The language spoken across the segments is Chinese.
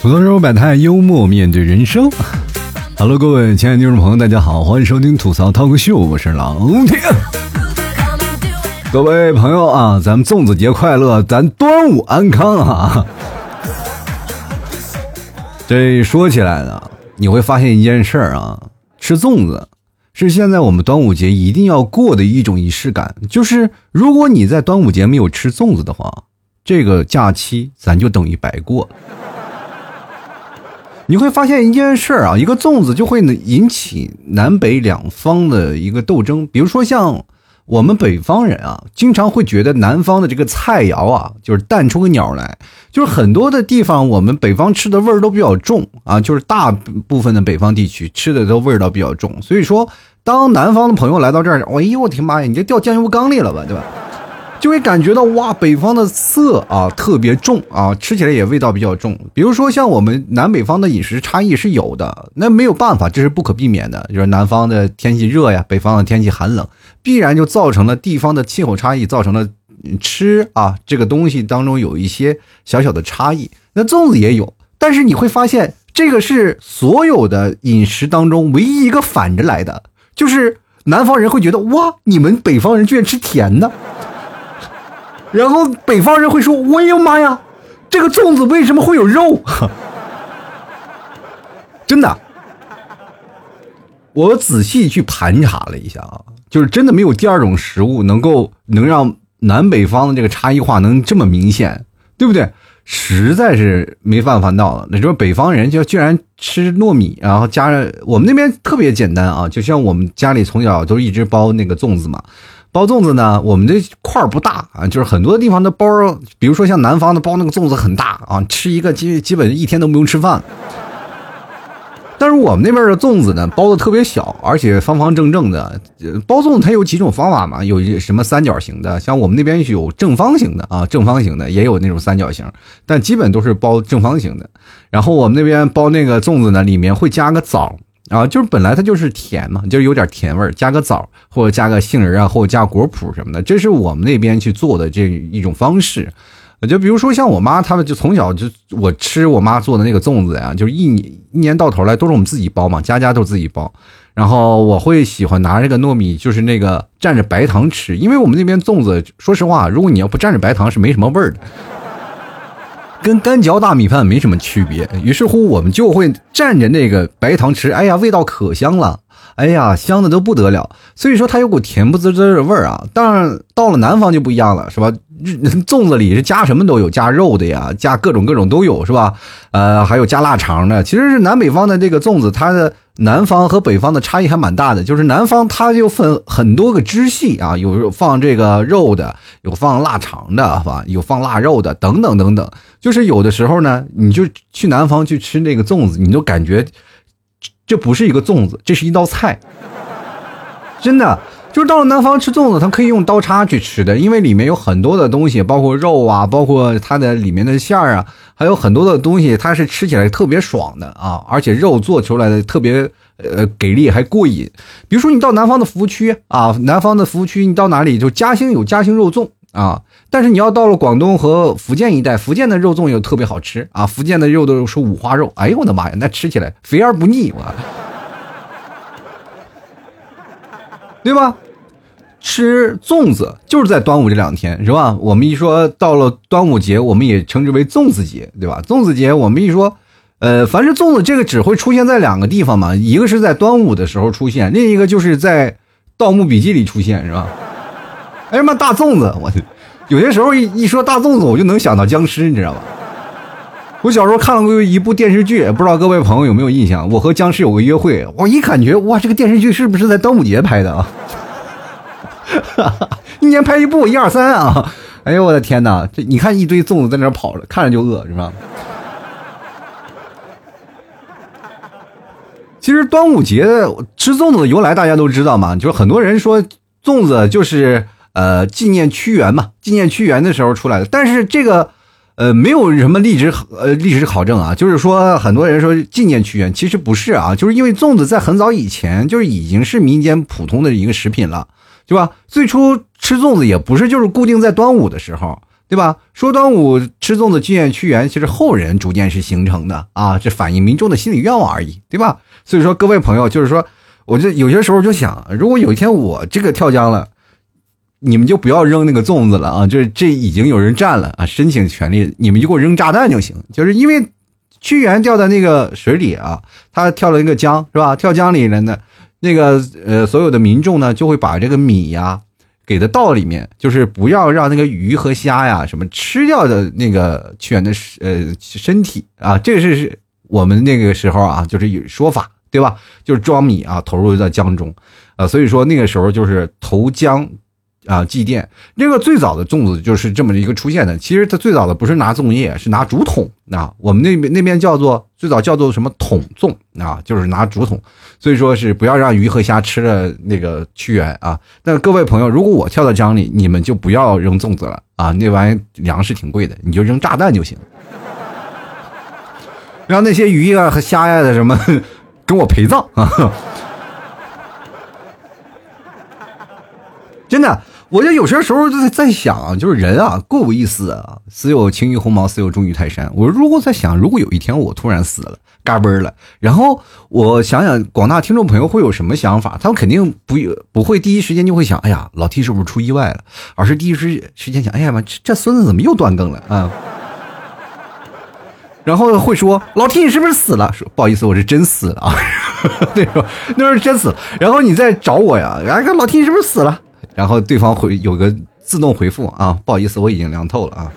吐槽中百态，幽默面对人生。Hello，各位亲爱的听众朋友，大家好，欢迎收听吐槽 talk 秀，我是老铁。各位朋友啊，咱们粽子节快乐，咱端午安康啊！这说起来呢，你会发现一件事儿啊，吃粽子是现在我们端午节一定要过的一种仪式感。就是如果你在端午节没有吃粽子的话，这个假期咱就等于白过了。你会发现一件事儿啊，一个粽子就会引起南北两方的一个斗争。比如说像我们北方人啊，经常会觉得南方的这个菜肴啊，就是淡出个鸟来。就是很多的地方，我们北方吃的味儿都比较重啊，就是大部分的北方地区吃的都味道比较重。所以说，当南方的朋友来到这儿，哎呦我的妈呀，你这掉酱油缸里了吧，对吧？就会感觉到哇，北方的色啊特别重啊，吃起来也味道比较重。比如说像我们南北方的饮食差异是有的，那没有办法，这是不可避免的。就是南方的天气热呀，北方的天气寒冷，必然就造成了地方的气候差异，造成了吃啊这个东西当中有一些小小的差异。那粽子也有，但是你会发现，这个是所有的饮食当中唯一一个反着来的，就是南方人会觉得哇，你们北方人居然吃甜的。然后北方人会说：“我呀妈呀，这个粽子为什么会有肉？” 真的，我仔细去盘查了一下啊，就是真的没有第二种食物能够能让南北方的这个差异化能这么明显，对不对？实在是没办法闹了。那说北方人就居然吃糯米，然后加上我们那边特别简单啊，就像我们家里从小都一直包那个粽子嘛。包粽子呢，我们这块儿不大啊，就是很多地方的包，比如说像南方的包那个粽子很大啊，吃一个基基本一天都不用吃饭。但是我们那边的粽子呢，包的特别小，而且方方正正的。包粽子它有几种方法嘛？有什么三角形的，像我们那边有正方形的啊，正方形的也有那种三角形，但基本都是包正方形的。然后我们那边包那个粽子呢，里面会加个枣。啊，就是本来它就是甜嘛，就是有点甜味儿，加个枣或者加个杏仁啊，或者加果脯什么的，这是我们那边去做的这一种方式。就比如说像我妈他们，就从小就我吃我妈做的那个粽子呀，就是一年一年到头来都是我们自己包嘛，家家都自己包。然后我会喜欢拿这个糯米，就是那个蘸着白糖吃，因为我们那边粽子，说实话，如果你要不蘸着白糖是没什么味儿的。跟干嚼大米饭没什么区别，于是乎我们就会蘸着那个白糖吃，哎呀，味道可香了，哎呀，香的都不得了。所以说它有股甜不滋滋的味儿啊。当然到了南方就不一样了，是吧？粽子里是加什么都有，加肉的呀，加各种各种都有，是吧？呃，还有加腊肠的。其实是南北方的这个粽子，它的南方和北方的差异还蛮大的。就是南方它就分很多个支系啊，有放这个肉的，有放腊肠的，是吧？有放腊肉的，等等等等。就是有的时候呢，你就去南方去吃那个粽子，你就感觉这不是一个粽子，这是一道菜，真的。就是到了南方吃粽子，它可以用刀叉去吃的，因为里面有很多的东西，包括肉啊，包括它的里面的馅儿啊，还有很多的东西，它是吃起来特别爽的啊，而且肉做出来的特别呃给力，还过瘾。比如说你到南方的服务区啊，南方的服务区，你到哪里就嘉兴有嘉兴肉粽啊，但是你要到了广东和福建一带，福建的肉粽又特别好吃啊，福建的肉都是五花肉，哎呦我的妈呀，那吃起来肥而不腻，我，对吧？吃粽子就是在端午这两天，是吧？我们一说到了端午节，我们也称之为粽子节，对吧？粽子节，我们一说，呃，凡是粽子，这个只会出现在两个地方嘛，一个是在端午的时候出现，另一个就是在《盗墓笔记》里出现，是吧？哎呀妈，大粽子，我去有些时候一一说大粽子，我就能想到僵尸，你知道吧？我小时候看了过一部电视剧，不知道各位朋友有没有印象？我和僵尸有个约会，我一感觉哇，这个电视剧是不是在端午节拍的啊？一年拍一部，一二三啊！哎呦我的天哪，这你看一堆粽子在那跑着，看着就饿，是吧？其实端午节吃粽子的由来大家都知道嘛，就是很多人说粽子就是呃纪念屈原嘛，纪念屈原的时候出来的。但是这个呃，没有什么历史呃历史考证啊，就是说很多人说纪念屈原，其实不是啊，就是因为粽子在很早以前就是已经是民间普通的一个食品了，对吧？最初吃粽子也不是就是固定在端午的时候，对吧？说端午吃粽子纪念屈原，其实后人逐渐是形成的啊，这反映民众的心理愿望而已，对吧？所以说各位朋友，就是说，我就有些时候就想，如果有一天我这个跳江了。你们就不要扔那个粽子了啊！就是这已经有人占了啊，申请权利，你们就给我扔炸弹就行。就是因为屈原掉在那个水里啊，他跳了一个江是吧？跳江里了呢，那个呃，所有的民众呢就会把这个米呀给他倒里面，就是不要让那个鱼和虾呀什么吃掉的那个屈原的呃身体啊。这个是我们那个时候啊，就是有说法对吧？就是装米啊投入到江中啊，所以说那个时候就是投江。啊，祭奠这个最早的粽子就是这么一个出现的。其实它最早的不是拿粽叶，是拿竹筒啊。我们那边那边叫做最早叫做什么筒粽啊，就是拿竹筒。所以说是不要让鱼和虾吃了那个屈原啊。那各位朋友，如果我跳到江里，你们就不要扔粽子了啊，那玩意粮食挺贵的，你就扔炸弹就行。让那些鱼啊和虾呀的什么跟我陪葬啊！真的。我就有些时候就在在想，就是人啊，够有意思啊！死有轻于鸿毛，死有重于泰山。我如果在想，如果有一天我突然死了，嘎嘣了，然后我想想广大听众朋友会有什么想法？他们肯定不不会第一时间就会想，哎呀，老 T 是不是出意外了？而是第一时时间想，哎呀妈，这这孙子怎么又断更了啊？然后会说，老 T 你是不是死了？说不好意思，我是真死了啊！那时候那时候真死了。然后你再找我呀？哎老 T 你是不是死了？然后对方回有个自动回复啊，不好意思，我已经凉透了啊。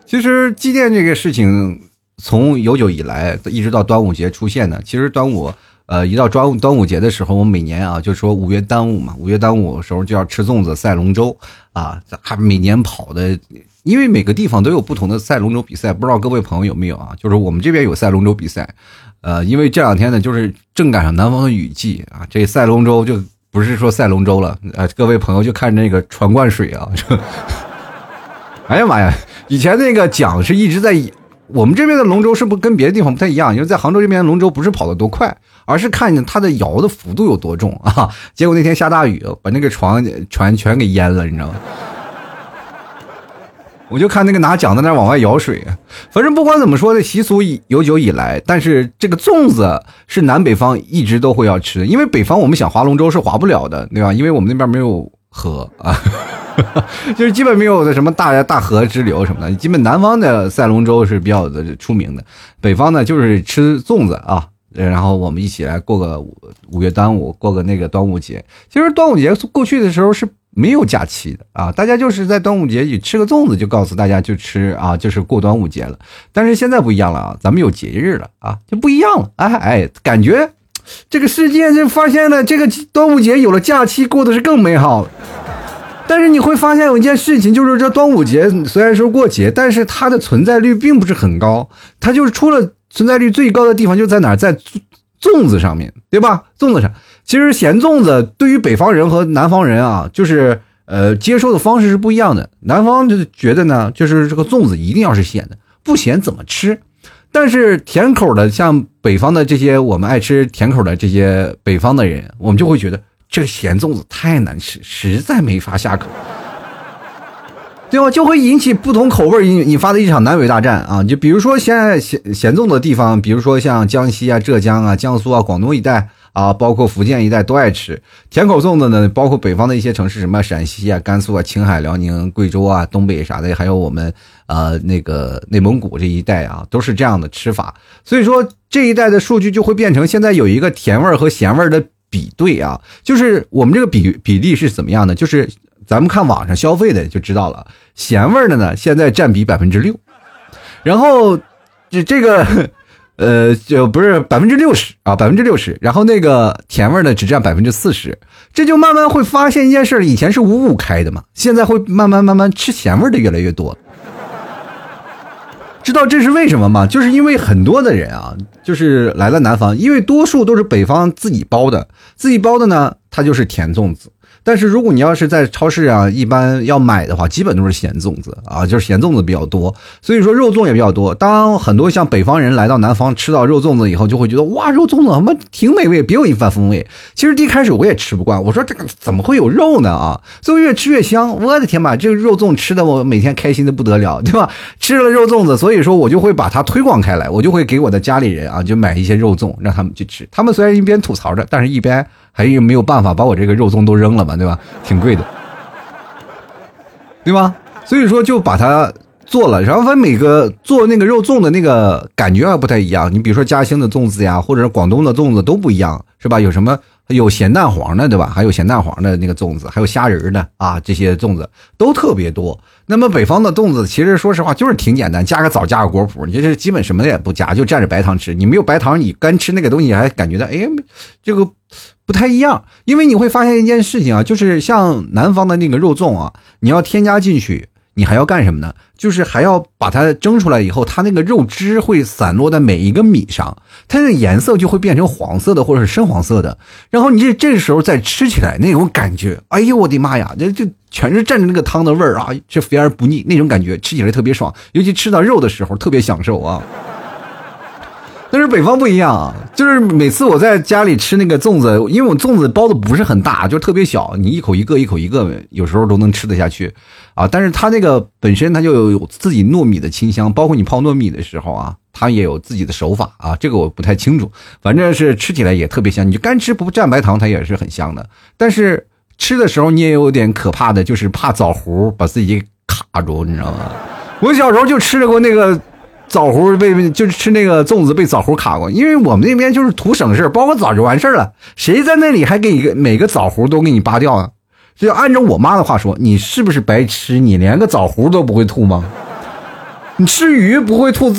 其实祭奠这个事情从有久以来一直到端午节出现的，其实端午呃一到端午端午节的时候，我每年啊就说五月端午嘛，五月端午的时候就要吃粽子赛龙舟啊，还每年跑的，因为每个地方都有不同的赛龙舟比赛，不知道各位朋友有没有啊？就是我们这边有赛龙舟比赛。呃，因为这两天呢，就是正赶上南方的雨季啊，这赛龙舟就不是说赛龙舟了啊，各位朋友就看那个船灌水啊，哎呀妈呀，以前那个桨是一直在，我们这边的龙舟是不是跟别的地方不太一样，因为在杭州这边龙舟不是跑得多快，而是看见它的摇的幅度有多重啊，结果那天下大雨，把那个船船全给淹了，你知道吗？我就看那个拿桨在那往外舀水，反正不管怎么说的习俗有久以来，但是这个粽子是南北方一直都会要吃的，因为北方我们想划龙舟是划不了的，对吧？因为我们那边没有河啊，就是基本没有的什么大大河支流什么的，基本南方的赛龙舟是比较的出名的，北方呢就是吃粽子啊，然后我们一起来过个五五月端午，过个那个端午节。其实端午节过去的时候是。没有假期的啊，大家就是在端午节里吃个粽子，就告诉大家就吃啊，就是过端午节了。但是现在不一样了啊，咱们有节日了啊，就不一样了。哎哎，感觉这个世界就发现了，这个端午节有了假期，过的是更美好。但是你会发现有一件事情，就是这端午节虽然说过节，但是它的存在率并不是很高。它就是出了存在率最高的地方就在哪，在粽子上面对吧？粽子上。其实咸粽子对于北方人和南方人啊，就是呃接受的方式是不一样的。南方就觉得呢，就是这个粽子一定要是咸的，不咸怎么吃？但是甜口的，像北方的这些我们爱吃甜口的这些北方的人，我们就会觉得这个咸粽子太难吃，实在没法下口，对吧？就会引起不同口味引引发的一场南北大战啊！就比如说现在咸咸粽的地方，比如说像江西啊、浙江啊、江苏啊、广东一带。啊，包括福建一带都爱吃甜口粽子呢。包括北方的一些城市，什么陕西啊、甘肃啊、青海、辽宁、贵州啊、东北啥的，还有我们呃那个内蒙古这一带啊，都是这样的吃法。所以说这一带的数据就会变成现在有一个甜味和咸味的比对啊，就是我们这个比比例是怎么样的？就是咱们看网上消费的就知道了，咸味的呢现在占比百分之六，然后这这个。呃，就不是百分之六十啊，百分之六十。然后那个甜味呢，只占百分之四十。这就慢慢会发现一件事：以前是五五开的嘛，现在会慢慢慢慢吃咸味的越来越多。知道这是为什么吗？就是因为很多的人啊，就是来了南方，因为多数都是北方自己包的，自己包的呢，它就是甜粽子。但是如果你要是在超市啊，一般要买的话，基本都是咸粽子啊，就是咸粽子比较多。所以说肉粽也比较多。当很多像北方人来到南方吃到肉粽子以后，就会觉得哇，肉粽子他妈挺美味，别有一番风味。其实一开始我也吃不惯，我说这个怎么会有肉呢啊？最后越吃越香，我的天吧，这个肉粽吃的我每天开心的不得了，对吧？吃了肉粽子，所以说我就会把它推广开来，我就会给我的家里人啊，就买一些肉粽让他们去吃。他们虽然一边吐槽着，但是一边。还有没有办法把我这个肉粽都扔了嘛？对吧？挺贵的，对吧？所以说就把它做了。然后它每个做那个肉粽的那个感觉还不太一样。你比如说嘉兴的粽子呀，或者是广东的粽子都不一样，是吧？有什么有咸蛋黄的，对吧？还有咸蛋黄的那个粽子，还有虾仁的啊，这些粽子都特别多。那么北方的粽子其实说实话就是挺简单，加个枣，加个果脯，你这基本什么也不加，就蘸着白糖吃。你没有白糖，你干吃那个东西还感觉到哎，这个。不太一样，因为你会发现一件事情啊，就是像南方的那个肉粽啊，你要添加进去，你还要干什么呢？就是还要把它蒸出来以后，它那个肉汁会散落在每一个米上，它那个颜色就会变成黄色的或者是深黄色的。然后你这这时候再吃起来那种感觉，哎呦我的妈呀，这这全是蘸着那个汤的味儿啊，这肥而不腻那种感觉，吃起来特别爽，尤其吃到肉的时候特别享受啊。但是北方不一样，就是每次我在家里吃那个粽子，因为我粽子包的不是很大，就特别小，你一口一个，一口一个，有时候都能吃得下去啊。但是它那个本身它就有自己糯米的清香，包括你泡糯米的时候啊，它也有自己的手法啊。这个我不太清楚，反正是吃起来也特别香。你就干吃不蘸白糖，它也是很香的。但是吃的时候你也有点可怕的，就是怕枣核把自己卡住，你知道吗？我小时候就吃过那个。枣核被就是吃那个粽子被枣核卡过，因为我们那边就是图省事，包个枣就完事了。谁在那里还给你每个枣核都给你扒掉啊？就按照我妈的话说，你是不是白吃？你连个枣核都不会吐吗？你吃鱼不会吐，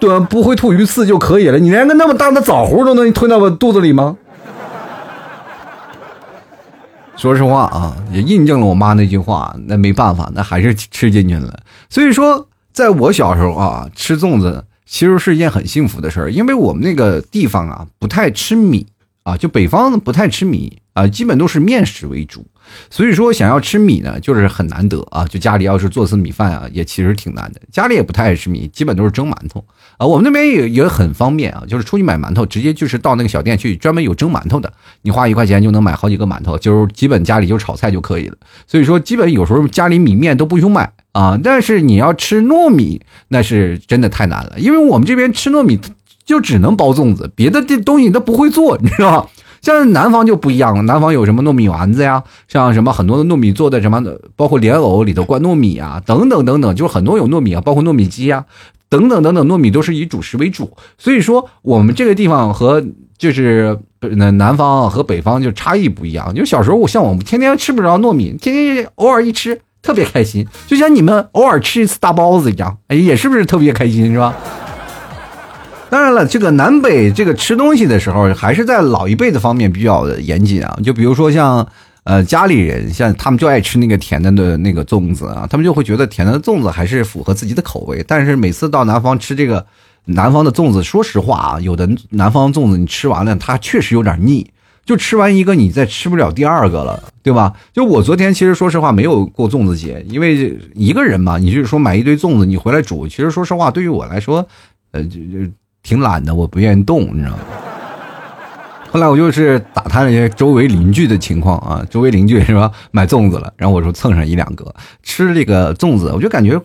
对，不会吐鱼刺就可以了。你连个那么大的枣核都能吞到我肚子里吗？说实话啊，也印证了我妈那句话，那没办法，那还是吃进去了。所以说。在我小时候啊，吃粽子其实是一件很幸福的事儿，因为我们那个地方啊不太吃米啊，就北方不太吃米啊，基本都是面食为主。所以说，想要吃米呢，就是很难得啊。就家里要是做次米饭啊，也其实挺难的。家里也不太爱吃米，基本都是蒸馒头啊。我们那边也也很方便啊，就是出去买馒头，直接就是到那个小店去，专门有蒸馒头的，你花一块钱就能买好几个馒头，就是基本家里就炒菜就可以了。所以说，基本有时候家里米面都不用买啊。但是你要吃糯米，那是真的太难了，因为我们这边吃糯米就只能包粽子，别的这东西都不会做，你知道吗？像南方就不一样了，南方有什么糯米丸子呀，像什么很多的糯米做的什么，包括莲藕里头灌糯米啊，等等等等，就是很多有糯米啊，包括糯米鸡啊，等等等等，糯米都是以主食为主。所以说，我们这个地方和就是南南方和北方就差异不一样。就小时候，我像我们天天吃不着糯米，天天偶尔一吃特别开心，就像你们偶尔吃一次大包子一样，哎，也是不是特别开心，是吧？当然了，这个南北这个吃东西的时候，还是在老一辈的方面比较严谨啊。就比如说像，呃，家里人像他们就爱吃那个甜的的那个粽子啊，他们就会觉得甜的粽子还是符合自己的口味。但是每次到南方吃这个南方的粽子，说实话啊，有的南方粽子你吃完了，它确实有点腻，就吃完一个你再吃不了第二个了，对吧？就我昨天其实说实话没有过粽子节，因为一个人嘛，你就是说买一堆粽子你回来煮，其实说实话对于我来说，呃，就就。挺懒的，我不愿意动，你知道吗？后来我就是打探了一些周围邻居的情况啊，周围邻居是吧，买粽子了，然后我说蹭上一两个吃这个粽子，我就感觉，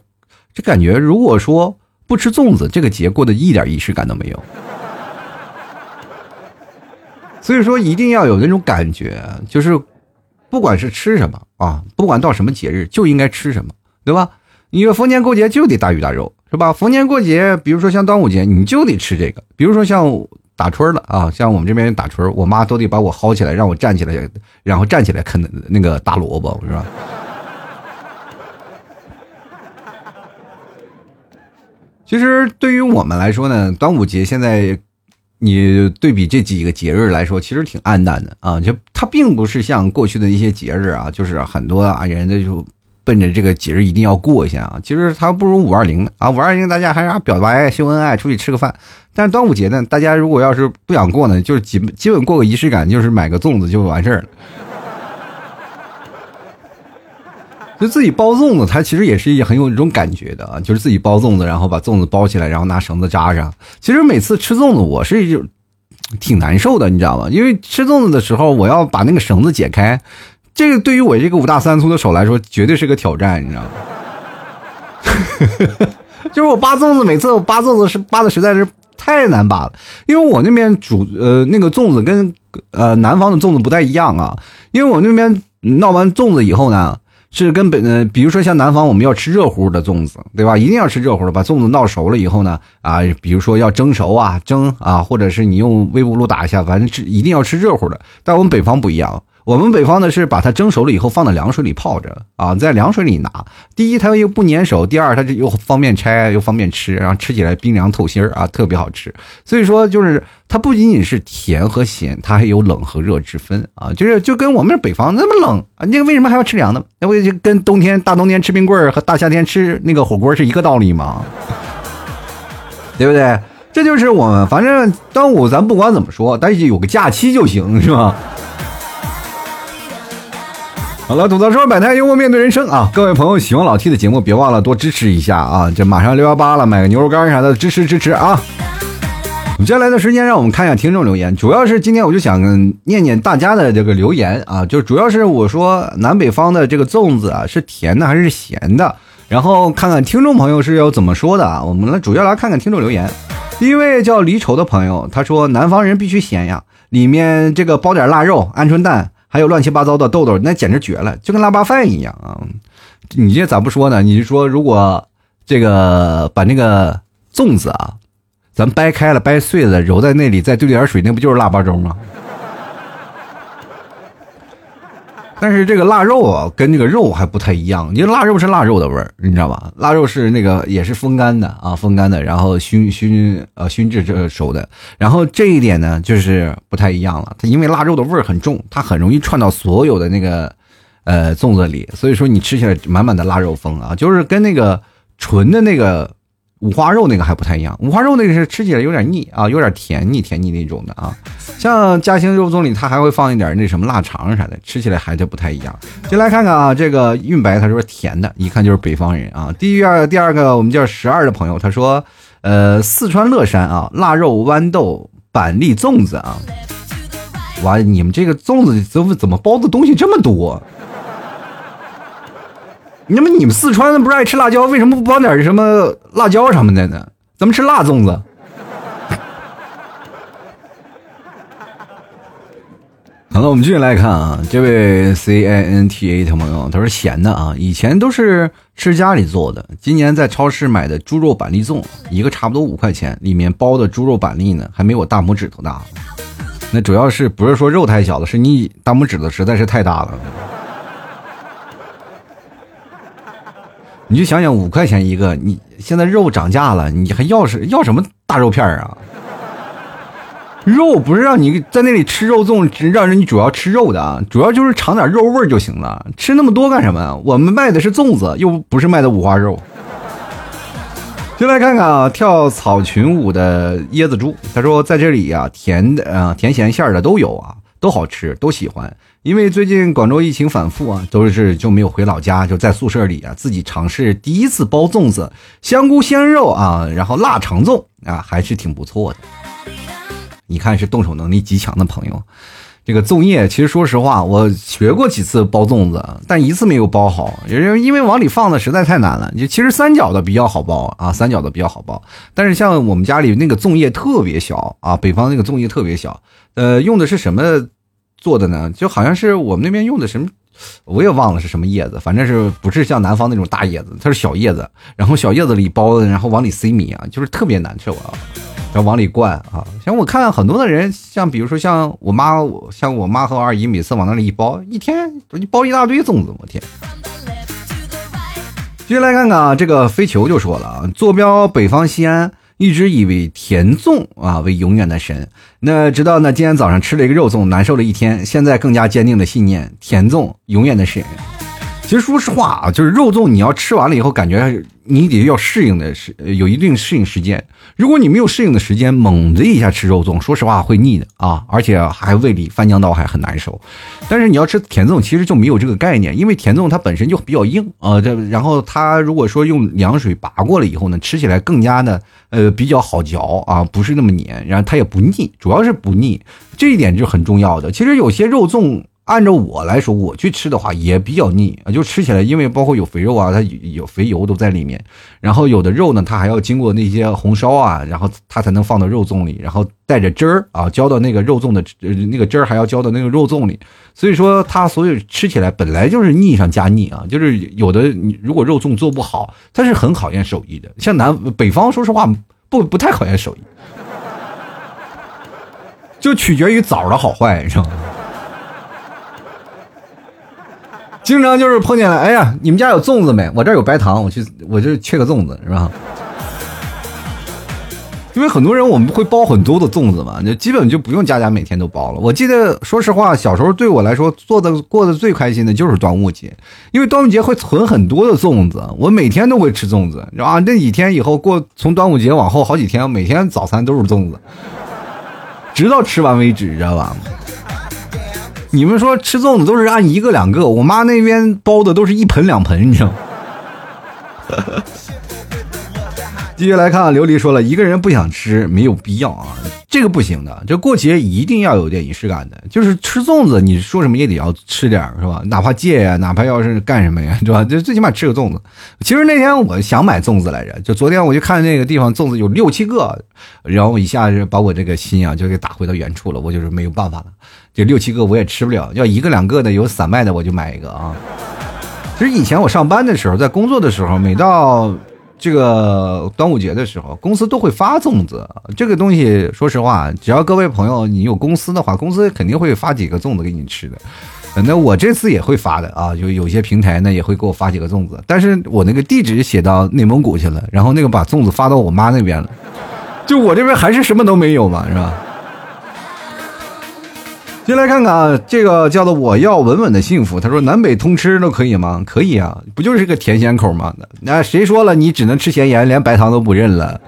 就感觉如果说不吃粽子，这个节过得一点仪式感都没有。所以说一定要有那种感觉，就是不管是吃什么啊，不管到什么节日就应该吃什么，对吧？你说逢年过节就得大鱼大肉。是吧？逢年过节，比如说像端午节，你就得吃这个。比如说像打春了啊，像我们这边打春，我妈都得把我薅起来，让我站起来，然后站起来啃那个大萝卜，是吧？其实对于我们来说呢，端午节现在你对比这几个节日来说，其实挺暗淡的啊。就它并不是像过去的一些节日啊，就是很多啊人家就。奔着这个节日一定要过一下啊！其实它不如五二零啊，五二零大家还是表白秀恩爱，出去吃个饭。但是端午节呢，大家如果要是不想过呢，就是基基本过个仪式感，就是买个粽子就完事儿了。就自己包粽子，它其实也是一很有一种感觉的啊，就是自己包粽子，然后把粽子包起来，然后拿绳子扎上。其实每次吃粽子，我是就挺难受的，你知道吗？因为吃粽子的时候，我要把那个绳子解开，这个对于我这个五大三粗的手来说，绝对是个挑战，你知道吗？就是我扒粽子，每次我扒粽子是扒的实在是太难扒了，因为我那边煮呃那个粽子跟呃南方的粽子不太一样啊，因为我那边闹完粽子以后呢，是跟本呃比如说像南方我们要吃热乎的粽子，对吧？一定要吃热乎的，把粽子闹熟了以后呢，啊，比如说要蒸熟啊，蒸啊，或者是你用微波炉打一下，反正吃一定要吃热乎的。但我们北方不一样。我们北方呢是把它蒸熟了以后放到凉水里泡着啊，在凉水里拿。第一，它又不粘手；第二，它这又方便拆，又方便吃，然后吃起来冰凉透心儿啊，特别好吃。所以说，就是它不仅仅是甜和咸，它还有冷和热之分啊。就是就跟我们北方那么冷啊，那个为什么还要吃凉的？那不就跟冬天大冬天吃冰棍儿和大夏天吃那个火锅是一个道理吗？对不对？这就是我们，反正端午咱不管怎么说，但是有个假期就行，是吧？好了，吐槽说百态，幽默面对人生啊！各位朋友喜欢老 T 的节目，别忘了多支持一下啊！这马上六幺八了，买个牛肉干啥的，支持支持啊！接下来的时间，让我们看一下听众留言。主要是今天我就想念念大家的这个留言啊，就主要是我说南北方的这个粽子啊，是甜的还是咸的？然后看看听众朋友是要怎么说的啊！我们来主要来看看听众留言。第一位叫离愁的朋友，他说南方人必须咸呀，里面这个包点腊肉、鹌鹑蛋。还有乱七八糟的痘痘，那简直绝了，就跟腊八饭一样啊！你这咋不说呢？你是说如果这个把那个粽子啊，咱掰开了、掰碎了，揉在那里，再兑点水，那不就是腊八粥吗？但是这个腊肉啊，跟这个肉还不太一样。因为腊肉是腊肉的味儿，你知道吧？腊肉是那个也是风干的啊，风干的，然后熏熏呃熏制这熟的。然后这一点呢，就是不太一样了。它因为腊肉的味儿很重，它很容易串到所有的那个呃粽子里，所以说你吃起来满满的腊肉风啊，就是跟那个纯的那个。五花肉那个还不太一样，五花肉那个是吃起来有点腻啊，有点甜腻甜腻那种的啊。像嘉兴肉粽里，它还会放一点那什么腊肠啥的，吃起来还就不太一样。就来看看啊，这个韵白他说甜的，一看就是北方人啊。第二第二个我们叫十二的朋友，他说，呃，四川乐山啊，腊肉豌豆板栗粽子啊。哇，你们这个粽子怎么怎么包的东西这么多？那么你们四川的不是爱吃辣椒，为什么不包点什么辣椒什么的呢？咱们吃辣粽子。好了，我们继续来看啊，这位 C I N T A 的朋友，他说咸的啊，以前都是吃家里做的，今年在超市买的猪肉板栗粽，一个差不多五块钱，里面包的猪肉板栗呢，还没我大拇指头大。那主要是不是说肉太小了，是你大拇指头实在是太大了。你就想想五块钱一个，你现在肉涨价了，你还要是要什么大肉片啊？肉不是让你在那里吃肉粽，让人你主要吃肉的啊，主要就是尝点肉味就行了。吃那么多干什么？我们卖的是粽子，又不是卖的五花肉。就来看看啊，跳草裙舞的椰子猪，他说在这里呀，甜的啊，甜咸馅的都有啊，都好吃，都喜欢。因为最近广州疫情反复啊，都是就没有回老家，就在宿舍里啊，自己尝试第一次包粽子，香菇鲜肉啊，然后腊肠粽啊，还是挺不错的。你看是动手能力极强的朋友，这个粽叶其实说实话，我学过几次包粽子，但一次没有包好，因为因为往里放的实在太难了。就其实三角的比较好包啊，三角的比较好包，但是像我们家里那个粽叶特别小啊，北方那个粽叶特别小，呃，用的是什么？做的呢，就好像是我们那边用的什么，我也忘了是什么叶子，反正是不是像南方那种大叶子，它是小叶子，然后小叶子里包的，然后往里塞米啊，就是特别难受啊，然后往里灌啊。像我看很多的人，像比如说像我妈，像我妈和我二姨，每次往那里一包，一天一包一大堆粽子，我天！接下来看看啊，这个飞球就说了啊，坐标北方西安。一直以为甜粽啊为永远的神，那直到呢今天早上吃了一个肉粽，难受了一天，现在更加坚定的信念，甜粽永远的神。其实说实话啊，就是肉粽，你要吃完了以后，感觉你得要适应的是有一定适应时间。如果你没有适应的时间，猛的一下吃肉粽，说实话会腻的啊，而且还胃里翻江倒海，很难受。但是你要吃甜粽，其实就没有这个概念，因为甜粽它本身就比较硬啊。这然后它如果说用凉水拔过了以后呢，吃起来更加的呃比较好嚼啊，不是那么黏，然后它也不腻，主要是不腻，这一点就很重要的。其实有些肉粽。按照我来说，我去吃的话也比较腻啊，就吃起来，因为包括有肥肉啊，它有肥油都在里面。然后有的肉呢，它还要经过那些红烧啊，然后它才能放到肉粽里，然后带着汁儿啊，浇到那个肉粽的那个汁儿还要浇到那个肉粽里。所以说，它所有吃起来本来就是腻上加腻啊，就是有的你如果肉粽做不好，它是很考验手艺的。像南北方，说实话不不太考验手艺，就取决于枣的好坏，你知道吗？经常就是碰见了，哎呀，你们家有粽子没？我这有白糖，我去，我就缺个粽子，是吧？因为很多人我们会包很多的粽子嘛，就基本就不用家家每天都包了。我记得，说实话，小时候对我来说做的过得最开心的就是端午节，因为端午节会存很多的粽子，我每天都会吃粽子，是吧？那几天以后过，从端午节往后好几天，每天早餐都是粽子，直到吃完为止，知道吧？你们说吃粽子都是按一个两个，我妈那边包的都是一盆两盆，你知道吗？继续来看，琉璃说了一个人不想吃没有必要啊，这个不行的，这过节一定要有点仪式感的，就是吃粽子，你说什么也得要吃点是吧？哪怕戒呀，哪怕要是干什么呀，是吧？就最起码吃个粽子。其实那天我想买粽子来着，就昨天我就看那个地方粽子有六七个，然后一下子把我这个心啊就给打回到原处了，我就是没有办法了。这六七个我也吃不了，要一个两个的有散卖的我就买一个啊。其实以前我上班的时候，在工作的时候，每到这个端午节的时候，公司都会发粽子。这个东西说实话，只要各位朋友你有公司的话，公司肯定会发几个粽子给你吃的。那我这次也会发的啊，就有些平台呢也会给我发几个粽子，但是我那个地址写到内蒙古去了，然后那个把粽子发到我妈那边了，就我这边还是什么都没有嘛，是吧？进来看看啊，这个叫做我要稳稳的幸福。他说南北通吃都可以吗？可以啊，不就是个甜咸口吗？那谁说了你只能吃咸盐，连白糖都不认了？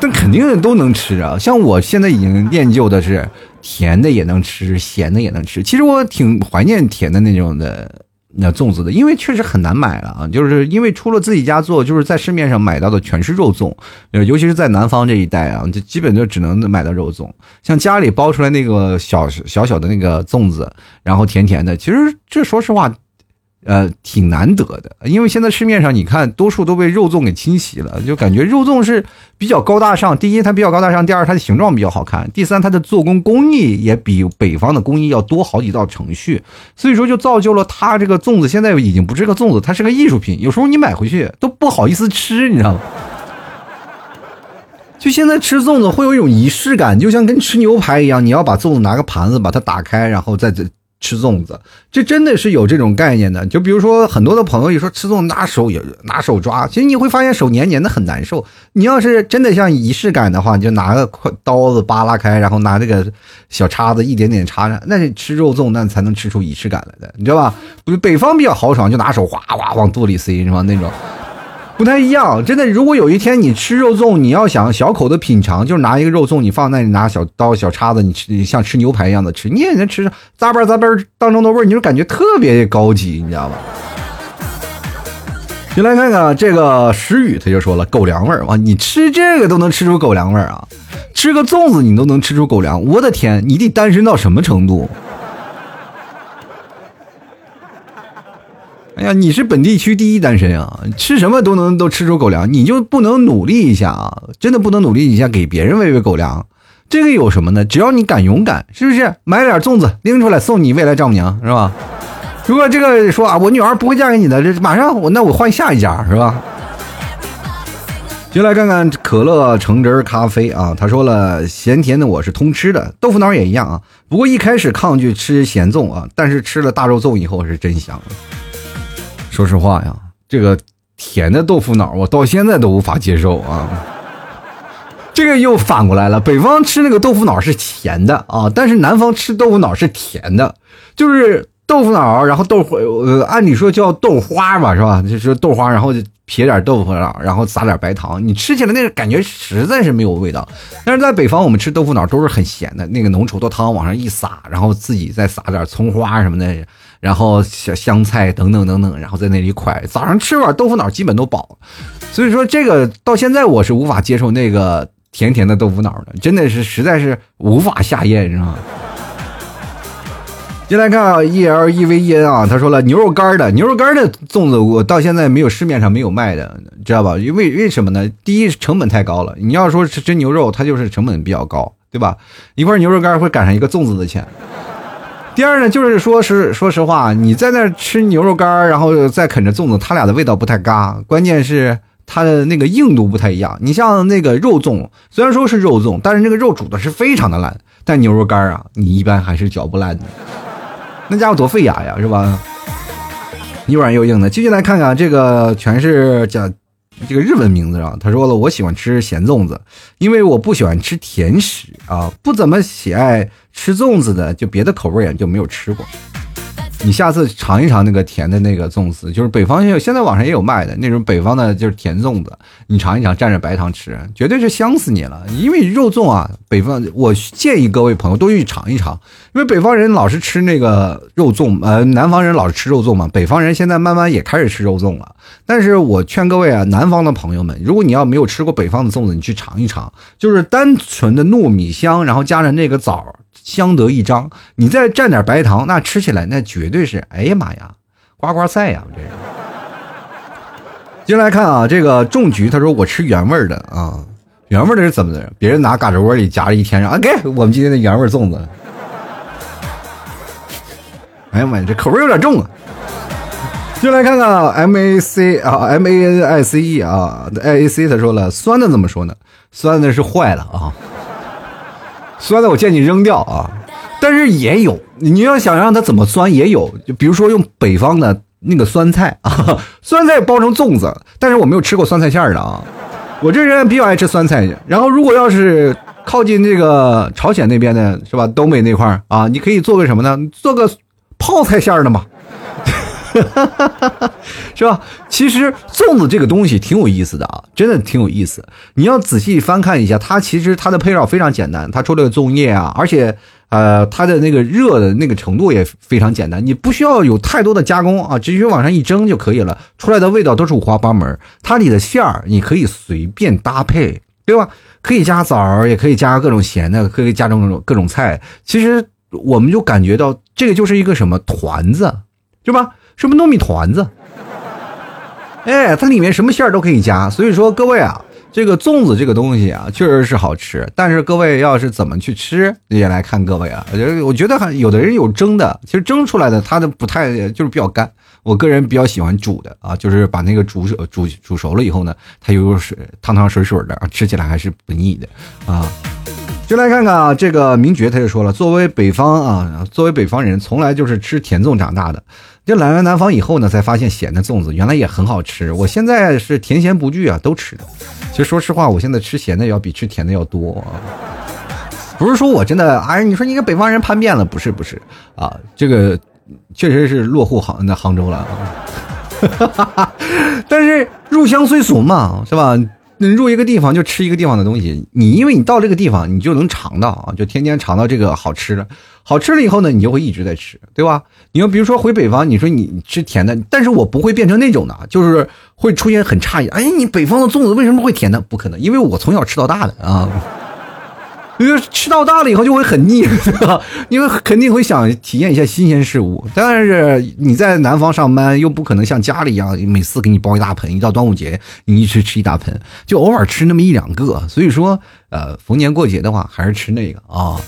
但肯定都能吃啊。像我现在已经练就的是甜的也能吃，咸的也能吃。其实我挺怀念甜的那种的。那粽子的，因为确实很难买了啊，就是因为除了自己家做，就是在市面上买到的全是肉粽，尤其是在南方这一带啊，就基本就只能买到肉粽。像家里包出来那个小小小的那个粽子，然后甜甜的，其实这说实话。呃，挺难得的，因为现在市面上你看，多数都被肉粽给侵袭了，就感觉肉粽是比较高大上。第一，它比较高大上；第二，它的形状比较好看；第三，它的做工工艺也比北方的工艺要多好几道程序。所以说，就造就了它这个粽子现在已经不是个粽子，它是个艺术品。有时候你买回去都不好意思吃，你知道吗？就现在吃粽子会有一种仪式感，就像跟吃牛排一样，你要把粽子拿个盘子把它打开，然后再。吃粽子，这真的是有这种概念的。就比如说，很多的朋友一说吃粽子，拿手也拿手抓，其实你会发现手黏黏的很难受。你要是真的像仪式感的话，你就拿个刀子扒拉开，然后拿这个小叉子一点点插上，那吃肉粽那才能吃出仪式感来的，你知道吧？北方比较豪爽，就拿手哗哗往肚里塞，是吧？那种。不太一样，真的。如果有一天你吃肉粽，你要想小口的品尝，就是拿一个肉粽，你放那里，拿小刀、小叉子，你吃像吃牛排一样的吃，你也能吃咂巴咂巴当中的味儿，你就感觉特别高级，你知道吧？你来看看这个石宇，他就说了狗粮味儿哇，你吃这个都能吃出狗粮味儿啊？吃个粽子你都能吃出狗粮，我的天，你得单身到什么程度？哎呀，你是本地区第一单身啊！吃什么都能都吃出狗粮，你就不能努力一下啊？真的不能努力一下，给别人喂喂狗粮？这个有什么呢？只要你敢勇敢，是不是？买点粽子拎出来送你未来丈母娘，是吧？如果这个说啊，我女儿不会嫁给你的，这马上我那我换下一家，是吧？就来看看可乐橙汁咖啡啊，他说了，咸甜的我是通吃的，豆腐脑也一样啊。不过一开始抗拒吃咸粽啊，但是吃了大肉粽以后是真香。说实话呀，这个甜的豆腐脑我到现在都无法接受啊。这个又反过来了，北方吃那个豆腐脑是甜的啊，但是南方吃豆腐脑是甜的。就是豆腐脑，然后豆腐，呃，按理说叫豆花吧，是吧？就是豆花，然后撇点豆腐脑，然后撒点白糖，你吃起来那个感觉实在是没有味道。但是在北方，我们吃豆腐脑都是很咸的，那个浓稠的汤往上一撒，然后自己再撒点葱花什么的，然后小香菜等等等等，然后在那里蒯。早上吃碗豆腐脑基本都饱。所以说这个到现在我是无法接受那个甜甜的豆腐脑的，真的是实在是无法下咽，是吧？进来看啊，E L E V E N 啊，他说了牛肉干的牛肉干的粽子，我到现在没有市面上没有卖的，知道吧？因为为什么呢？第一成本太高了，你要说是真牛肉，它就是成本比较高，对吧？一块牛肉干会赶上一个粽子的钱。第二呢，就是说是说实话，你在那吃牛肉干，然后再啃着粽子，它俩的味道不太嘎，关键是它的那个硬度不太一样。你像那个肉粽，虽然说是肉粽，但是那个肉煮的是非常的烂，但牛肉干啊，你一般还是嚼不烂的。那家伙多费牙呀，是吧？又软又硬的。继续来看看这个，全是讲这个日文名字啊。他说了，我喜欢吃咸粽子，因为我不喜欢吃甜食啊，不怎么喜爱吃粽子的，就别的口味也就没有吃过。你下次尝一尝那个甜的那个粽子，就是北方也有，现在网上也有卖的那种北方的，就是甜粽子，你尝一尝，蘸着白糖吃，绝对是香死你了。因为肉粽啊，北方我建议各位朋友都去尝一尝，因为北方人老是吃那个肉粽，呃，南方人老是吃肉粽嘛，北方人现在慢慢也开始吃肉粽了。但是我劝各位啊，南方的朋友们，如果你要没有吃过北方的粽子，你去尝一尝，就是单纯的糯米香，然后加上那个枣。相得益彰，你再蘸点白糖，那吃起来那绝对是，哎呀妈呀，呱呱赛呀！这是。进来看啊，这个种菊他说我吃原味的啊，原味的是怎么的？别人拿嘎吱窝里夹了一天，啊，给我们今天的原味粽子。哎呀妈呀，这口味有点重啊！进来看看 M A C 啊，M A N I C E 啊，I A C 他说了，酸的怎么说呢？酸的是坏了啊。酸的我建议扔掉啊，但是也有，你要想让它怎么酸也有，就比如说用北方的那个酸菜啊，酸菜包成粽子，但是我没有吃过酸菜馅的啊。我这人比较爱吃酸菜，然后如果要是靠近这个朝鲜那边的是吧，东北那块啊，你可以做个什么呢？做个泡菜馅的嘛。是吧？其实粽子这个东西挺有意思的啊，真的挺有意思。你要仔细翻看一下，它其实它的配料非常简单，它出来的粽叶啊，而且呃，它的那个热的那个程度也非常简单，你不需要有太多的加工啊，直接往上一蒸就可以了，出来的味道都是五花八门。它里的馅儿你可以随便搭配，对吧？可以加枣儿，也可以加各种咸的，可以加各种各种菜。其实我们就感觉到这个就是一个什么团子，对吧？什么糯米团子？哎，它里面什么馅儿都可以加，所以说各位啊，这个粽子这个东西啊，确实是好吃。但是各位要是怎么去吃，也来看各位啊。我觉得，我觉得还有的人有蒸的，其实蒸出来的它的不太就是比较干。我个人比较喜欢煮的啊，就是把那个煮煮煮熟了以后呢，它有水汤汤水水的，吃起来还是不腻的啊。就来看看啊，这个名爵他就说了，作为北方啊，作为北方人，从来就是吃甜粽长大的。就来了南方以后呢，才发现咸的粽子原来也很好吃。我现在是甜咸不惧啊，都吃的。其实说实话，我现在吃咸的要比吃甜的要多啊。不是说我真的，哎，你说你个北方人叛变了？不是不是啊，这个确实是落户杭那杭州了。但是入乡随俗嘛，是吧？入一个地方就吃一个地方的东西，你因为你到这个地方，你就能尝到啊，就天天尝到这个好吃的。好吃了以后呢，你就会一直在吃，对吧？你要比如说回北方，你说你吃甜的，但是我不会变成那种的，就是会出现很诧异。哎，你北方的粽子为什么会甜的？不可能，因为我从小吃到大的啊。因为吃到大了以后就会很腻，因为肯定会想体验一下新鲜事物。但是你在南方上班，又不可能像家里一样每次给你包一大盆，一到端午节你一直吃一大盆，就偶尔吃那么一两个。所以说，呃，逢年过节的话，还是吃那个啊。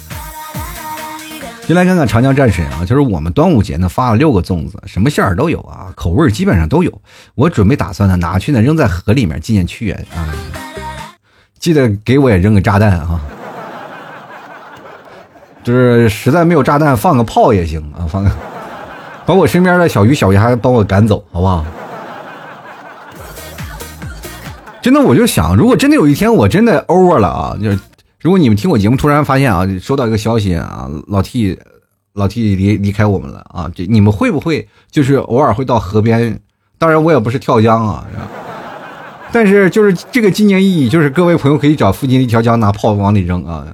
先来看看长江战神啊，就是我们端午节呢发了六个粽子，什么馅儿都有啊，口味基本上都有。我准备打算呢拿去呢扔在河里面纪念屈原啊，记得给我也扔个炸弹啊，就是实在没有炸弹放个炮也行啊，放个 把我身边的小鱼小鱼还帮我赶走，好不好？真的，我就想，如果真的有一天我真的 over 了啊，就是。如果你们听我节目，突然发现啊，收到一个消息啊，老 T，老 T 离离开我们了啊，这你们会不会就是偶尔会到河边？当然我也不是跳江啊，但是就是这个纪念意义，就是各位朋友可以找附近的一条江拿炮往里扔啊。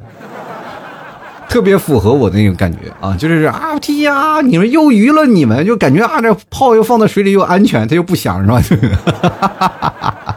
特别符合我的那种感觉啊，就是啊天呀，你们又鱼了，你们就感觉啊，这炮又放到水里又安全，它又不响，是吧？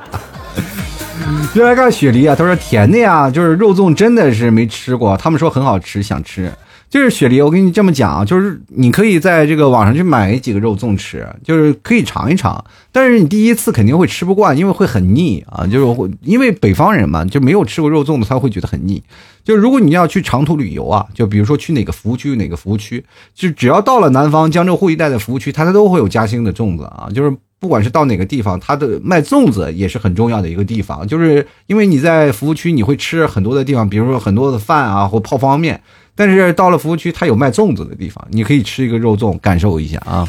就来看雪梨啊，他说甜的呀，就是肉粽真的是没吃过，他们说很好吃，想吃。就是雪梨，我跟你这么讲啊，就是你可以在这个网上去买几个肉粽吃，就是可以尝一尝。但是你第一次肯定会吃不惯，因为会很腻啊。就是因为北方人嘛，就没有吃过肉粽子，他会觉得很腻。就是如果你要去长途旅游啊，就比如说去哪个服务区，哪个服务区，就只要到了南方江浙沪一带的服务区，它它都会有嘉兴的粽子啊。就是不管是到哪个地方，它的卖粽子也是很重要的一个地方。就是因为你在服务区，你会吃很多的地方，比如说很多的饭啊，或泡方便面。但是到了服务区，它有卖粽子的地方，你可以吃一个肉粽，感受一下啊。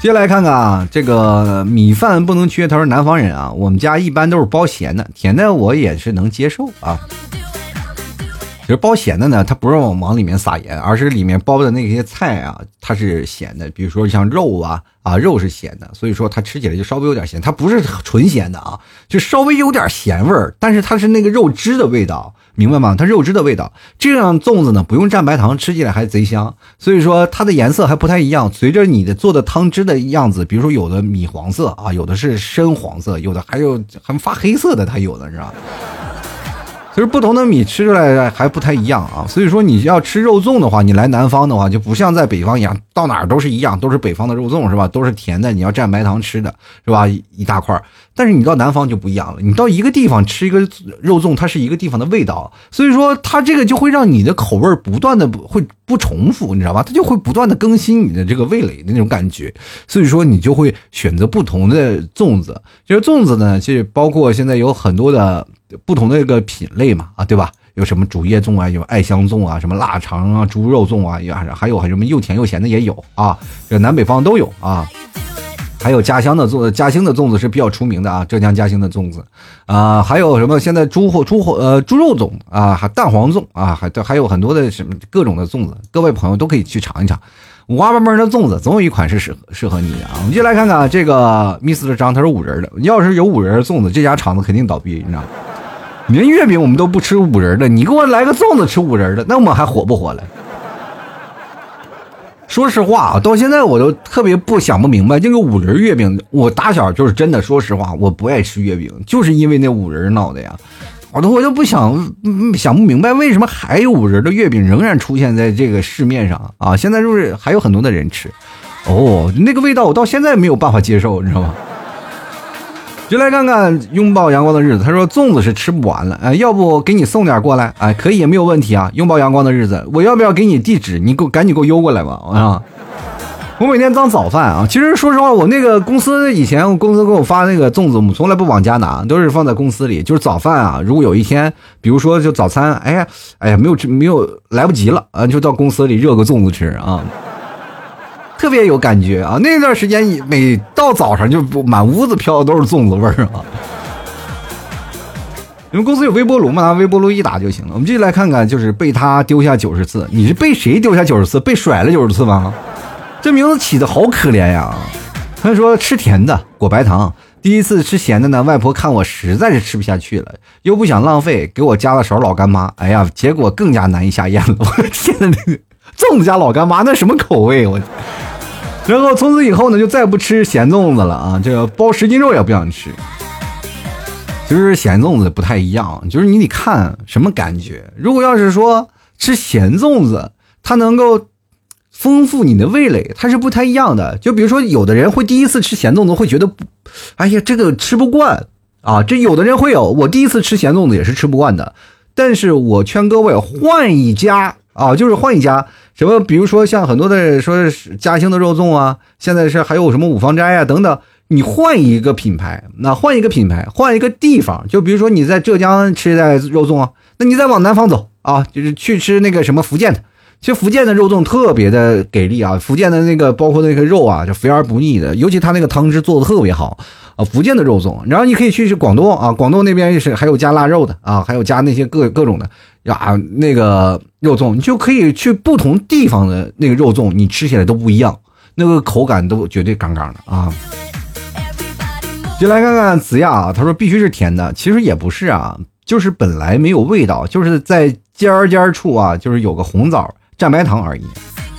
接下来看看啊，这个米饭不能缺。他说南方人啊，我们家一般都是包咸的，甜的我也是能接受啊。其实包咸的呢，它不是往往里面撒盐，而是里面包的那些菜啊，它是咸的。比如说像肉啊啊，肉是咸的，所以说它吃起来就稍微有点咸。它不是纯咸的啊，就稍微有点咸味儿，但是它是那个肉汁的味道。明白吗？它肉汁的味道，这样粽子呢不用蘸白糖，吃起来还贼香。所以说它的颜色还不太一样，随着你的做的汤汁的样子，比如说有的米黄色啊，有的是深黄色，有的还有还发黑色的，它有的是吧？就是不同的米吃出来还不太一样啊，所以说你要吃肉粽的话，你来南方的话就不像在北方一样，到哪儿都是一样，都是北方的肉粽是吧？都是甜的，你要蘸白糖吃的是吧？一大块但是你到南方就不一样了，你到一个地方吃一个肉粽，它是一个地方的味道，所以说它这个就会让你的口味不断的会不重复，你知道吧？它就会不断的更新你的这个味蕾的那种感觉，所以说你就会选择不同的粽子。其实粽子呢，其实包括现在有很多的。不同的一个品类嘛，啊，对吧？有什么竹叶粽啊，有爱香粽啊，什么腊肠啊，猪肉粽啊，也还有还什么又甜又咸的也有啊，这南北方都有啊。还有家乡的粽，嘉兴的粽子是比较出名的啊，浙江嘉兴的粽子啊，还有什么现在猪货猪货呃猪肉粽啊，还蛋黄粽啊，还还有很多的什么各种的粽子，各位朋友都可以去尝一尝，五花八门的粽子，总有一款是适适合你的啊。我们就来看看这个 Miss 的张，他是五仁的，要是有五仁粽子，这家厂子肯定倒闭，你知道吗？连月饼我们都不吃五仁的，你给我来个粽子吃五仁的，那我们还活不活了？说实话啊，到现在我都特别不想不明白，这个五仁月饼，我打小就是真的，说实话，我不爱吃月饼，就是因为那五仁闹的呀。我都我都不想想不明白，为什么还有五仁的月饼仍然出现在这个市面上啊？现在就是还有很多的人吃，哦，那个味道我到现在没有办法接受，你知道吗？就来看看拥抱阳光的日子。他说粽子是吃不完了，哎，要不给你送点过来？哎，可以，没有问题啊。拥抱阳光的日子，我要不要给你地址？你给我赶紧给我邮过来吧，啊！我每天当早饭啊。其实说实话，我那个公司以前公司给我发那个粽子，我们从来不往家拿，都是放在公司里。就是早饭啊，如果有一天，比如说就早餐，哎呀，哎呀，没有吃没有来不及了啊，就到公司里热个粽子吃啊。特别有感觉啊！那段时间每到早上就满屋子飘的都是粽子味儿啊。你们公司有微波炉吗？微波炉一打就行了。我们继续来看看，就是被他丢下九十次，你是被谁丢下九十次？被甩了九十次吗？这名字起的好可怜呀！他说吃甜的裹白糖，第一次吃咸的呢，外婆看我实在是吃不下去了，又不想浪费，给我加了勺老干妈。哎呀，结果更加难以下咽了。我的天呐，那个粽子加老干妈，那什么口味？我。然后从此以后呢，就再不吃咸粽子了啊！这个包十斤肉也不想吃。其实咸粽子不太一样，就是你得看什么感觉。如果要是说吃咸粽子，它能够丰富你的味蕾，它是不太一样的。就比如说，有的人会第一次吃咸粽子会觉得，哎呀，这个吃不惯啊。这有的人会有，我第一次吃咸粽子也是吃不惯的。但是我劝各位换一家。啊，就是换一家什么，比如说像很多的说嘉兴的肉粽啊，现在是还有什么五芳斋啊等等，你换一个品牌，那换一个品牌，换一个地方，就比如说你在浙江吃的肉粽啊，那你再往南方走啊，就是去吃那个什么福建的，其实福建的肉粽特别的给力啊，福建的那个包括那个肉啊，就肥而不腻的，尤其他那个汤汁做的特别好啊，福建的肉粽，然后你可以去去广东啊，广东那边是还有加腊肉的啊，还有加那些各各种的。呀，那个肉粽，你就可以去不同地方的那个肉粽，你吃起来都不一样，那个口感都绝对杠杠的啊。就来看看子亚啊，他说必须是甜的，其实也不是啊，就是本来没有味道，就是在尖儿尖儿处啊，就是有个红枣蘸白糖而已，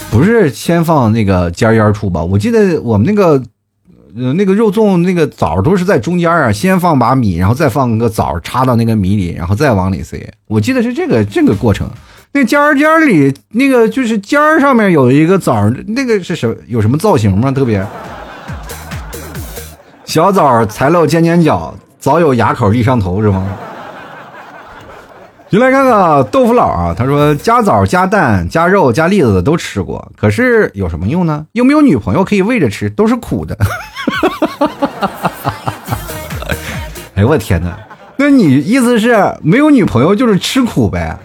不是先放那个尖儿尖儿处吧？我记得我们那个呃那个肉粽那个枣都是在中间啊，先放把米，然后再放个枣插到那个米里，然后再往里塞。我记得是这个这个过程。那尖儿尖儿里那个就是尖儿上面有一个枣，那个是什有什么造型吗？特别。小枣才露尖尖角，早有牙口立上头是吗？就来看看豆腐佬啊，他说加枣、加蛋、加肉、加栗子的都吃过，可是有什么用呢？又没有女朋友可以喂着吃，都是苦的。哎呦我天哪！那你意思是没有女朋友就是吃苦呗？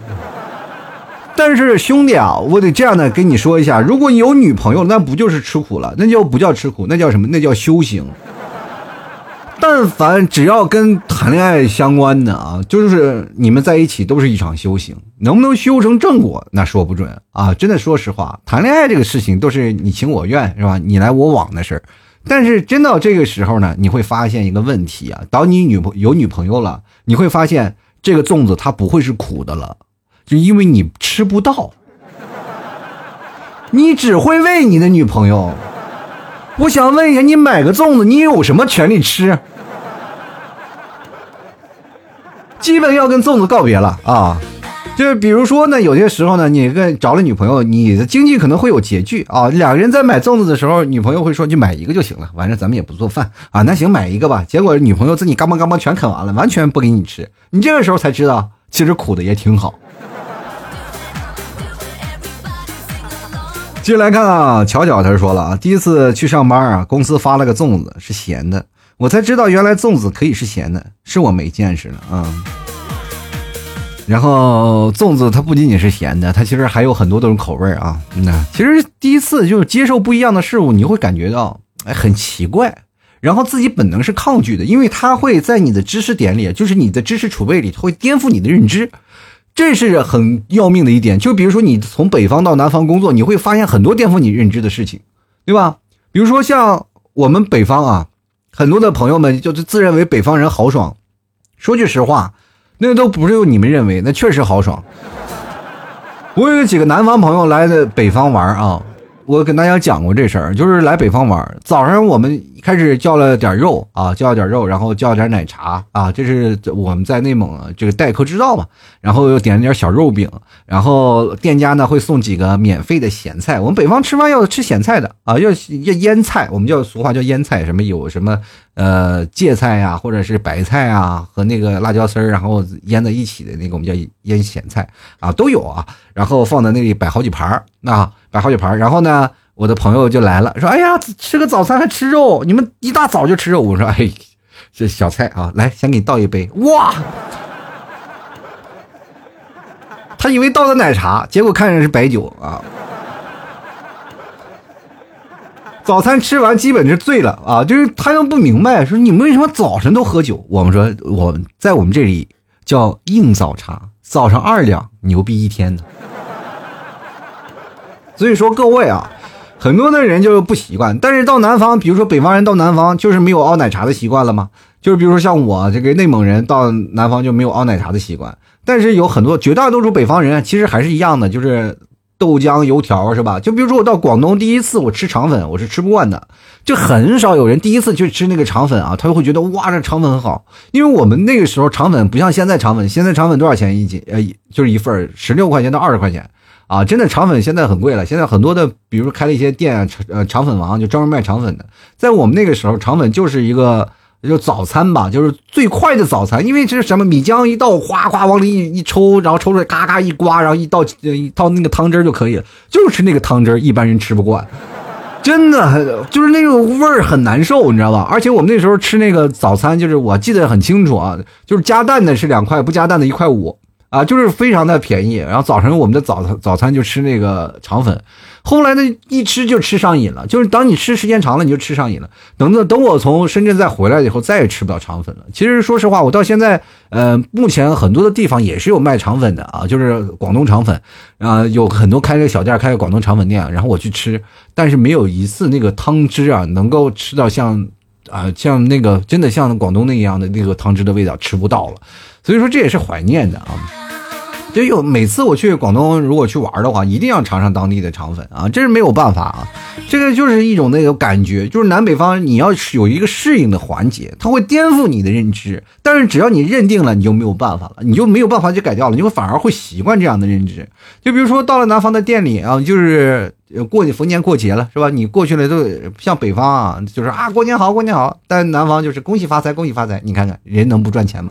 但是兄弟啊，我得这样的跟你说一下，如果你有女朋友，那不就是吃苦了？那就不叫吃苦？那叫什么？那叫修行。但凡只要跟谈恋爱相关的啊，就是你们在一起都是一场修行，能不能修成正果那说不准啊！真的，说实话，谈恋爱这个事情都是你情我愿是吧？你来我往的事儿。但是真到这个时候呢，你会发现一个问题啊，当你女朋有女朋友了，你会发现这个粽子它不会是苦的了，就因为你吃不到，你只会喂你的女朋友。我想问一下，你买个粽子，你有什么权利吃？基本要跟粽子告别了啊！就是比如说呢，有些时候呢，你跟找了女朋友，你的经济可能会有拮据啊。两个人在买粽子的时候，女朋友会说：“就买一个就行了，反正咱们也不做饭啊。”那行，买一个吧。结果女朋友自己嘎嘣嘎嘣全啃完了，完全不给你吃。你这个时候才知道，其实苦的也挺好。接着来看啊，巧巧他说了啊，第一次去上班啊，公司发了个粽子是咸的，我才知道原来粽子可以是咸的，是我没见识了啊。然后粽子它不仅仅是咸的，它其实还有很多种口味啊。那其实第一次就是接受不一样的事物，你会感觉到哎很奇怪，然后自己本能是抗拒的，因为它会在你的知识点里，就是你的知识储备里，会颠覆你的认知。这是很要命的一点，就比如说你从北方到南方工作，你会发现很多颠覆你认知的事情，对吧？比如说像我们北方啊，很多的朋友们就是自认为北方人豪爽，说句实话，那都不是你们认为，那确实豪爽。我有几个南方朋友来的北方玩啊。我跟大家讲过这事儿，就是来北方玩，早上我们开始叫了点肉啊，叫了点肉，然后叫了点奶茶啊，这是我们在内蒙这个待客之道嘛。然后又点了点小肉饼，然后店家呢会送几个免费的咸菜。我们北方吃饭要吃咸菜的啊，要要腌菜，我们叫俗话叫腌菜，什么有什么呃芥菜呀，或者是白菜啊和那个辣椒丝儿，然后腌在一起的那个我们叫腌咸菜啊，都有啊。然后放在那里摆好几盘儿，那。摆好几盘儿，然后呢，我的朋友就来了，说：“哎呀，吃个早餐还吃肉？你们一大早就吃肉？”我说：“ 哎，这小菜啊，来，先给你倒一杯。”哇，他以为倒的奶茶，结果看着是白酒啊。早餐吃完基本是醉了啊，就是他又不明白，说你们为什么早晨都喝酒？我们说我在我们这里叫硬早茶，早上二两，牛逼一天的。所以说各位啊，很多的人就是不习惯。但是到南方，比如说北方人到南方，就是没有熬奶茶的习惯了吗？就是比如说像我这个内蒙人到南方就没有熬奶茶的习惯。但是有很多绝大多数北方人其实还是一样的，就是豆浆油条是吧？就比如说我到广东第一次我吃肠粉，我是吃不惯的。就很少有人第一次去吃那个肠粉啊，他就会觉得哇这肠粉很好。因为我们那个时候肠粉不像现在肠粉，现在肠粉多少钱一斤？呃，就是一份十六块钱到二十块钱。啊，真的肠粉现在很贵了。现在很多的，比如开了一些店，呃，肠粉王就专门卖肠粉的。在我们那个时候，肠粉就是一个就早餐吧，就是最快的早餐。因为这是什么米浆一倒，哗哗往里一一抽，然后抽出来嘎嘎一刮，然后一倒一倒那个汤汁就可以了。就是那个汤汁，一般人吃不惯，真的就是那个味儿很难受，你知道吧？而且我们那时候吃那个早餐，就是我记得很清楚啊，就是加蛋的是两块，不加蛋的一块五。啊，就是非常的便宜。然后早晨我们的早餐早餐就吃那个肠粉，后来呢一吃就吃上瘾了。就是当你吃时间长了，你就吃上瘾了。等等等我从深圳再回来以后，再也吃不到肠粉了。其实说实话，我到现在，呃，目前很多的地方也是有卖肠粉的啊，就是广东肠粉啊，有很多开个小店，开个广东肠粉店，然后我去吃，但是没有一次那个汤汁啊，能够吃到像。啊，像那个真的像广东那样的那个汤汁的味道吃不到了，所以说这也是怀念的啊。就有每次我去广东，如果去玩的话，一定要尝尝当地的肠粉啊，这是没有办法啊。这个就是一种那个感觉，就是南北方你要有一个适应的环节，它会颠覆你的认知。但是只要你认定了，你就没有办法了，你就没有办法去改掉了，你会反而会习惯这样的认知。就比如说到了南方的店里啊，就是过逢年过节了，是吧？你过去了都像北方啊，就是啊过年好，过年好。但南方就是恭喜发财，恭喜发财。你看看人能不赚钱吗？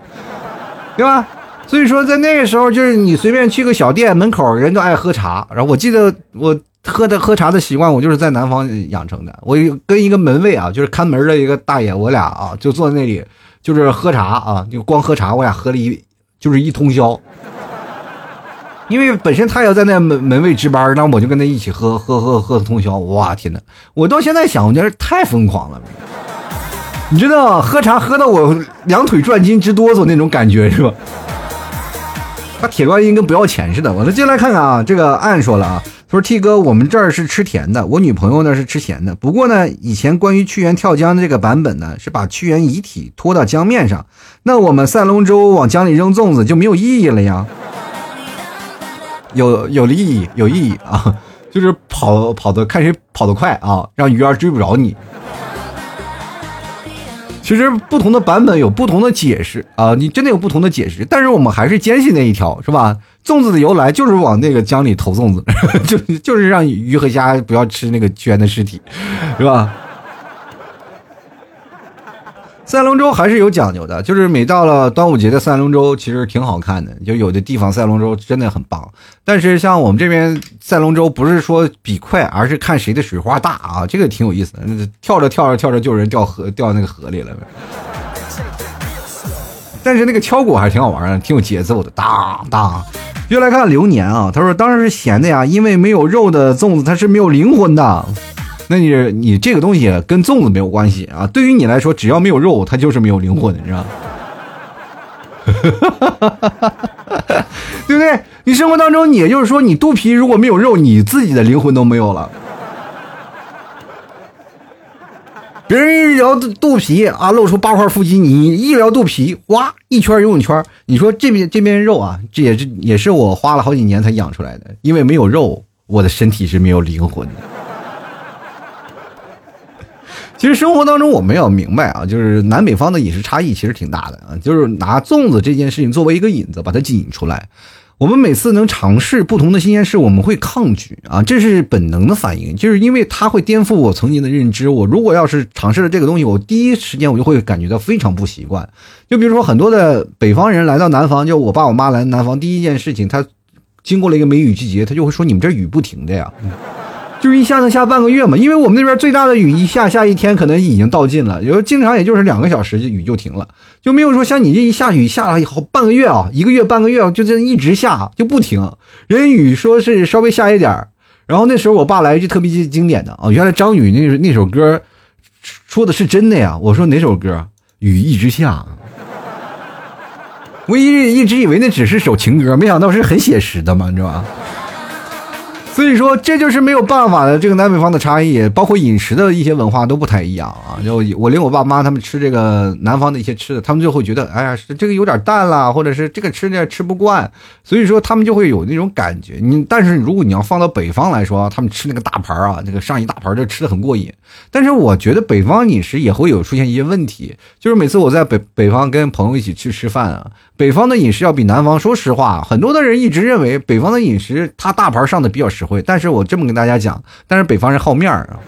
对吧？所以说，在那个时候，就是你随便去个小店门口，人都爱喝茶。然后我记得我喝的喝茶的习惯，我就是在南方养成的。我跟一个门卫啊，就是看门的一个大爷，我俩啊就坐在那里，就是喝茶啊，就光喝茶，我俩喝了一就是一通宵。因为本身他要在那门门卫值班，那我就跟他一起喝喝喝喝通宵。哇天哪！我到现在想，我觉得太疯狂了。你知道，喝茶喝到我两腿转筋直哆嗦那种感觉是吧？他铁观音跟不要钱似的。我那接下来看看啊，这个暗说了啊，他说 T 哥，我们这儿是吃甜的，我女朋友呢是吃咸的。不过呢，以前关于屈原跳江的这个版本呢，是把屈原遗体拖到江面上，那我们赛龙舟往江里扔粽子就没有意义了呀？有有意义，有意义啊，就是跑跑的看谁跑得快啊，让鱼儿追不着你。其实不同的版本有不同的解释啊，你真的有不同的解释，但是我们还是坚信那一条，是吧？粽子的由来就是往那个江里投粽子，就就是让鱼和虾不要吃那个屈原的尸体，是吧？赛龙舟还是有讲究的，就是每到了端午节的赛龙舟，其实挺好看的。就有的地方赛龙舟真的很棒，但是像我们这边赛龙舟，不是说比快，而是看谁的水花大啊，这个挺有意思的。跳着跳着跳着，就有人掉河掉那个河里了。但是那个敲鼓还是挺好玩的，挺有节奏的，当当。又来看流年啊，他说当然是咸的呀，因为没有肉的粽子它是没有灵魂的。那你你这个东西跟粽子没有关系啊，对于你来说，只要没有肉，它就是没有灵魂，你知道吗？对不对？你生活当中，也就是说，你肚皮如果没有肉，你自己的灵魂都没有了。别人一聊肚皮啊，露出八块腹肌，你一聊肚皮，哇，一圈游泳圈。你说这边这边肉啊，这也是也是我花了好几年才养出来的，因为没有肉，我的身体是没有灵魂的。其实生活当中我们要明白啊，就是南北方的饮食差异其实挺大的啊。就是拿粽子这件事情作为一个引子，把它引出来。我们每次能尝试不同的新鲜事，我们会抗拒啊，这是本能的反应，就是因为它会颠覆我曾经的认知。我如果要是尝试了这个东西，我第一时间我就会感觉到非常不习惯。就比如说很多的北方人来到南方，就我爸我妈来南方，第一件事情，他经过了一个梅雨季节，他就会说：“你们这雨不停的呀。”就是一下能下半个月嘛，因为我们那边最大的雨一下下一天可能已经到尽了，有时候经常也就是两个小时雨就停了，就没有说像你这一下雨下了好半个月啊，一个月半个月就这一直下就不停。人雨说是稍微下一点然后那时候我爸来一句特别经典的啊，原来张宇那那首歌说的是真的呀。我说哪首歌？雨一直下。我一一直以为那只是首情歌，没想到是很写实的嘛，你知道吧？所以说，这就是没有办法的这个南北方的差异，包括饮食的一些文化都不太一样啊。就我连我爸妈他们吃这个南方的一些吃的，他们就会觉得，哎呀，这个有点淡了，或者是这个吃的吃不惯，所以说他们就会有那种感觉。你但是如果你要放到北方来说，他们吃那个大盘啊，那个上一大盘就吃的很过瘾。但是我觉得北方饮食也会有出现一些问题，就是每次我在北北方跟朋友一起去吃饭啊，北方的饮食要比南方，说实话，很多的人一直认为北方的饮食它大盘上的比较实惠，但是我这么跟大家讲，但是北方人好面儿啊，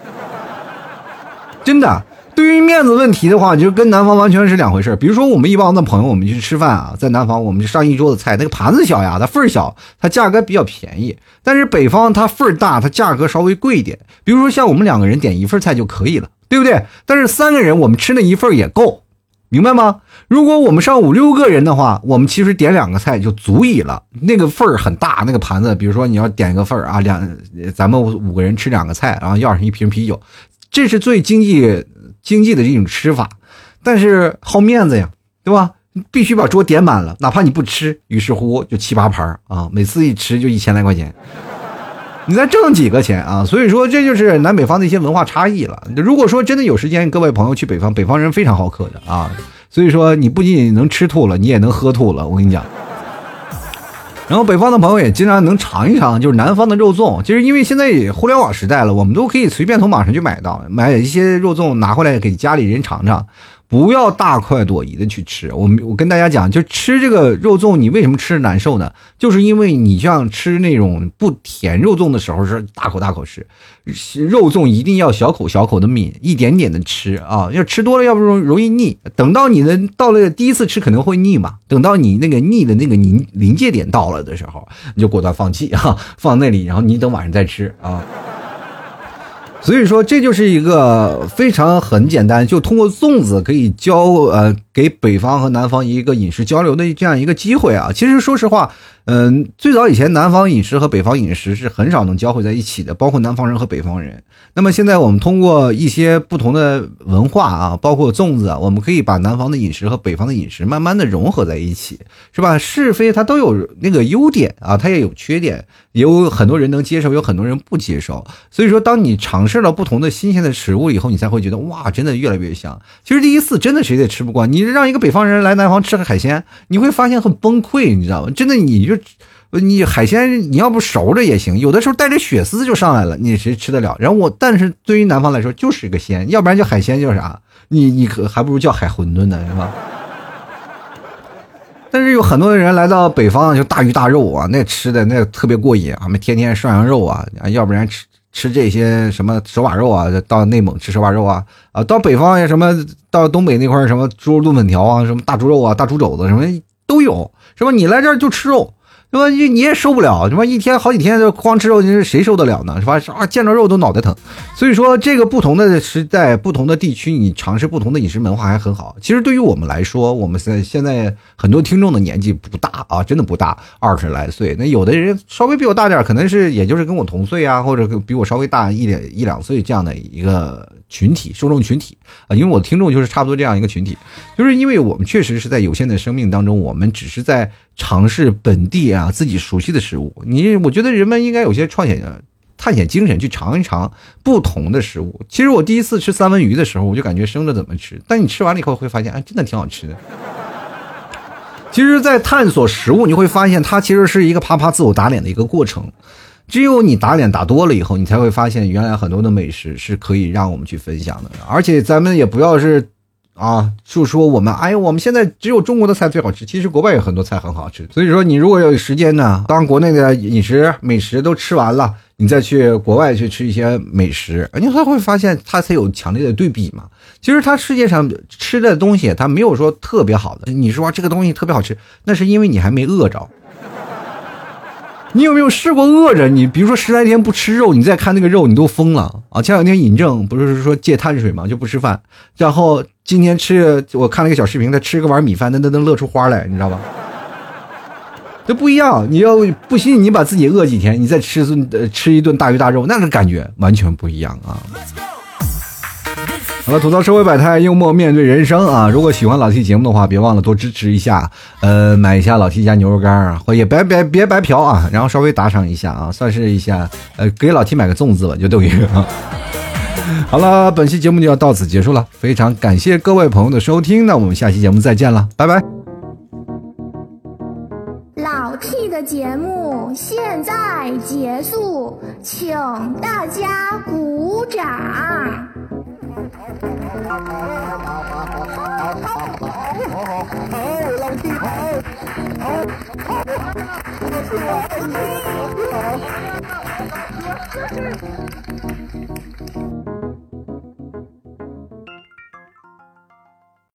真的。对于面子问题的话，就跟南方完全是两回事比如说，我们一帮的朋友，我们去吃饭啊，在南方，我们就上一桌子菜，那个盘子小呀，它份儿小，它价格比较便宜。但是北方它份儿大，它价格稍微贵一点。比如说，像我们两个人点一份菜就可以了，对不对？但是三个人我们吃那一份也够，明白吗？如果我们上五六个人的话，我们其实点两个菜就足以了。那个份儿很大，那个盘子，比如说你要点一个份儿啊，两咱们五个人吃两个菜，然后要上一瓶啤酒，这是最经济经济的这种吃法。但是好面子呀，对吧？必须把桌点满了，哪怕你不吃，于是乎就七八盘啊，每次一吃就一千来块钱。你再挣几个钱啊？所以说这就是南北方的一些文化差异了。如果说真的有时间，各位朋友去北方，北方人非常好客的啊。所以说你不仅仅能吃吐了，你也能喝吐了。我跟你讲。然后北方的朋友也经常能尝一尝，就是南方的肉粽。就是因为现在互联网时代了，我们都可以随便从网上去买到，买一些肉粽拿回来给家里人尝尝。不要大快朵颐的去吃，我我跟大家讲，就吃这个肉粽，你为什么吃着难受呢？就是因为你像吃那种不甜肉粽的时候是大口大口吃，肉粽一定要小口小口的抿，一点点的吃啊，要吃多了要不容容易腻。等到你的到了第一次吃可能会腻嘛，等到你那个腻的那个临临界点到了的时候，你就果断放弃啊，放那里，然后你等晚上再吃啊。所以说，这就是一个非常很简单，就通过粽子可以教呃给北方和南方一个饮食交流的这样一个机会啊。其实说实话。嗯，最早以前南方饮食和北方饮食是很少能交汇在一起的，包括南方人和北方人。那么现在我们通过一些不同的文化啊，包括粽子啊，我们可以把南方的饮食和北方的饮食慢慢的融合在一起，是吧？是非它都有那个优点啊，它也有缺点，有很多人能接受，有很多人不接受。所以说，当你尝试了不同的新鲜的食物以后，你才会觉得哇，真的越来越香。其实第一次真的谁也吃不惯，你让一个北方人来南方吃个海鲜，你会发现很崩溃，你知道吗？真的你就。你海鲜你要不熟着也行，有的时候带着血丝就上来了，你谁吃得了？然后我，但是对于南方来说就是一个鲜，要不然叫海鲜叫啥？你你可还不如叫海馄饨呢，是吧？但是有很多人来到北方就大鱼大肉啊，那吃的那特别过瘾啊，们天天涮羊肉啊，要不然吃吃这些什么手把肉啊，到内蒙吃手把肉啊，啊，到北方呀什么到东北那块什么猪肉炖粉条啊，什么大猪肉啊、大猪肘子什么都有，是吧？你来这儿就吃肉。对吧？你你也受不了，是吧？一天好几天就光吃肉，你是谁受得了呢？是吧？啊，见着肉都脑袋疼。所以说，这个不同的时代、不同的地区，你尝试不同的饮食文化还很好。其实对于我们来说，我们现现在很多听众的年纪不大啊，真的不大，二十来岁。那有的人稍微比我大点，可能是也就是跟我同岁啊，或者比我稍微大一点一两岁这样的一个。群体受众群体啊，因为我的听众就是差不多这样一个群体，就是因为我们确实是在有限的生命当中，我们只是在尝试本地啊自己熟悉的食物。你我觉得人们应该有些创险、探险精神，去尝一尝不同的食物。其实我第一次吃三文鱼的时候，我就感觉生着怎么吃，但你吃完了以后会发现，哎，真的挺好吃的。其实，在探索食物，你会发现它其实是一个啪啪自我打脸的一个过程。只有你打脸打多了以后，你才会发现原来很多的美食是可以让我们去分享的。而且咱们也不要是，啊，就说我们，哎呀，我们现在只有中国的菜最好吃。其实国外有很多菜很好吃。所以说，你如果有时间呢，当国内的饮食美食都吃完了，你再去国外去吃一些美食，你才会发现它才有强烈的对比嘛。其实它世界上吃的东西，它没有说特别好的。你说这个东西特别好吃，那是因为你还没饿着。你有没有试过饿着？你比如说十来天不吃肉，你再看那个肉，你都疯了啊！前两天尹正不是说戒碳水嘛，就不吃饭，然后今天吃，我看了一个小视频，他吃个碗米饭，那那能乐出花来，你知道吧？这不一样。你要不信，你把自己饿几天，你再吃顿吃一顿大鱼大肉，那个感觉完全不一样啊！好了，吐槽社会百态，幽默面对人生啊！如果喜欢老 T 节目的话，别忘了多支持一下，呃，买一下老 T 家牛肉干啊，或也别别别白嫖啊，然后稍微打赏一下啊，算是一下，呃，给老 T 买个粽子吧，就等于啊。好了，本期节目就要到此结束了，非常感谢各位朋友的收听，那我们下期节目再见了，拜拜。老 T 的节目现在结束，请大家鼓掌。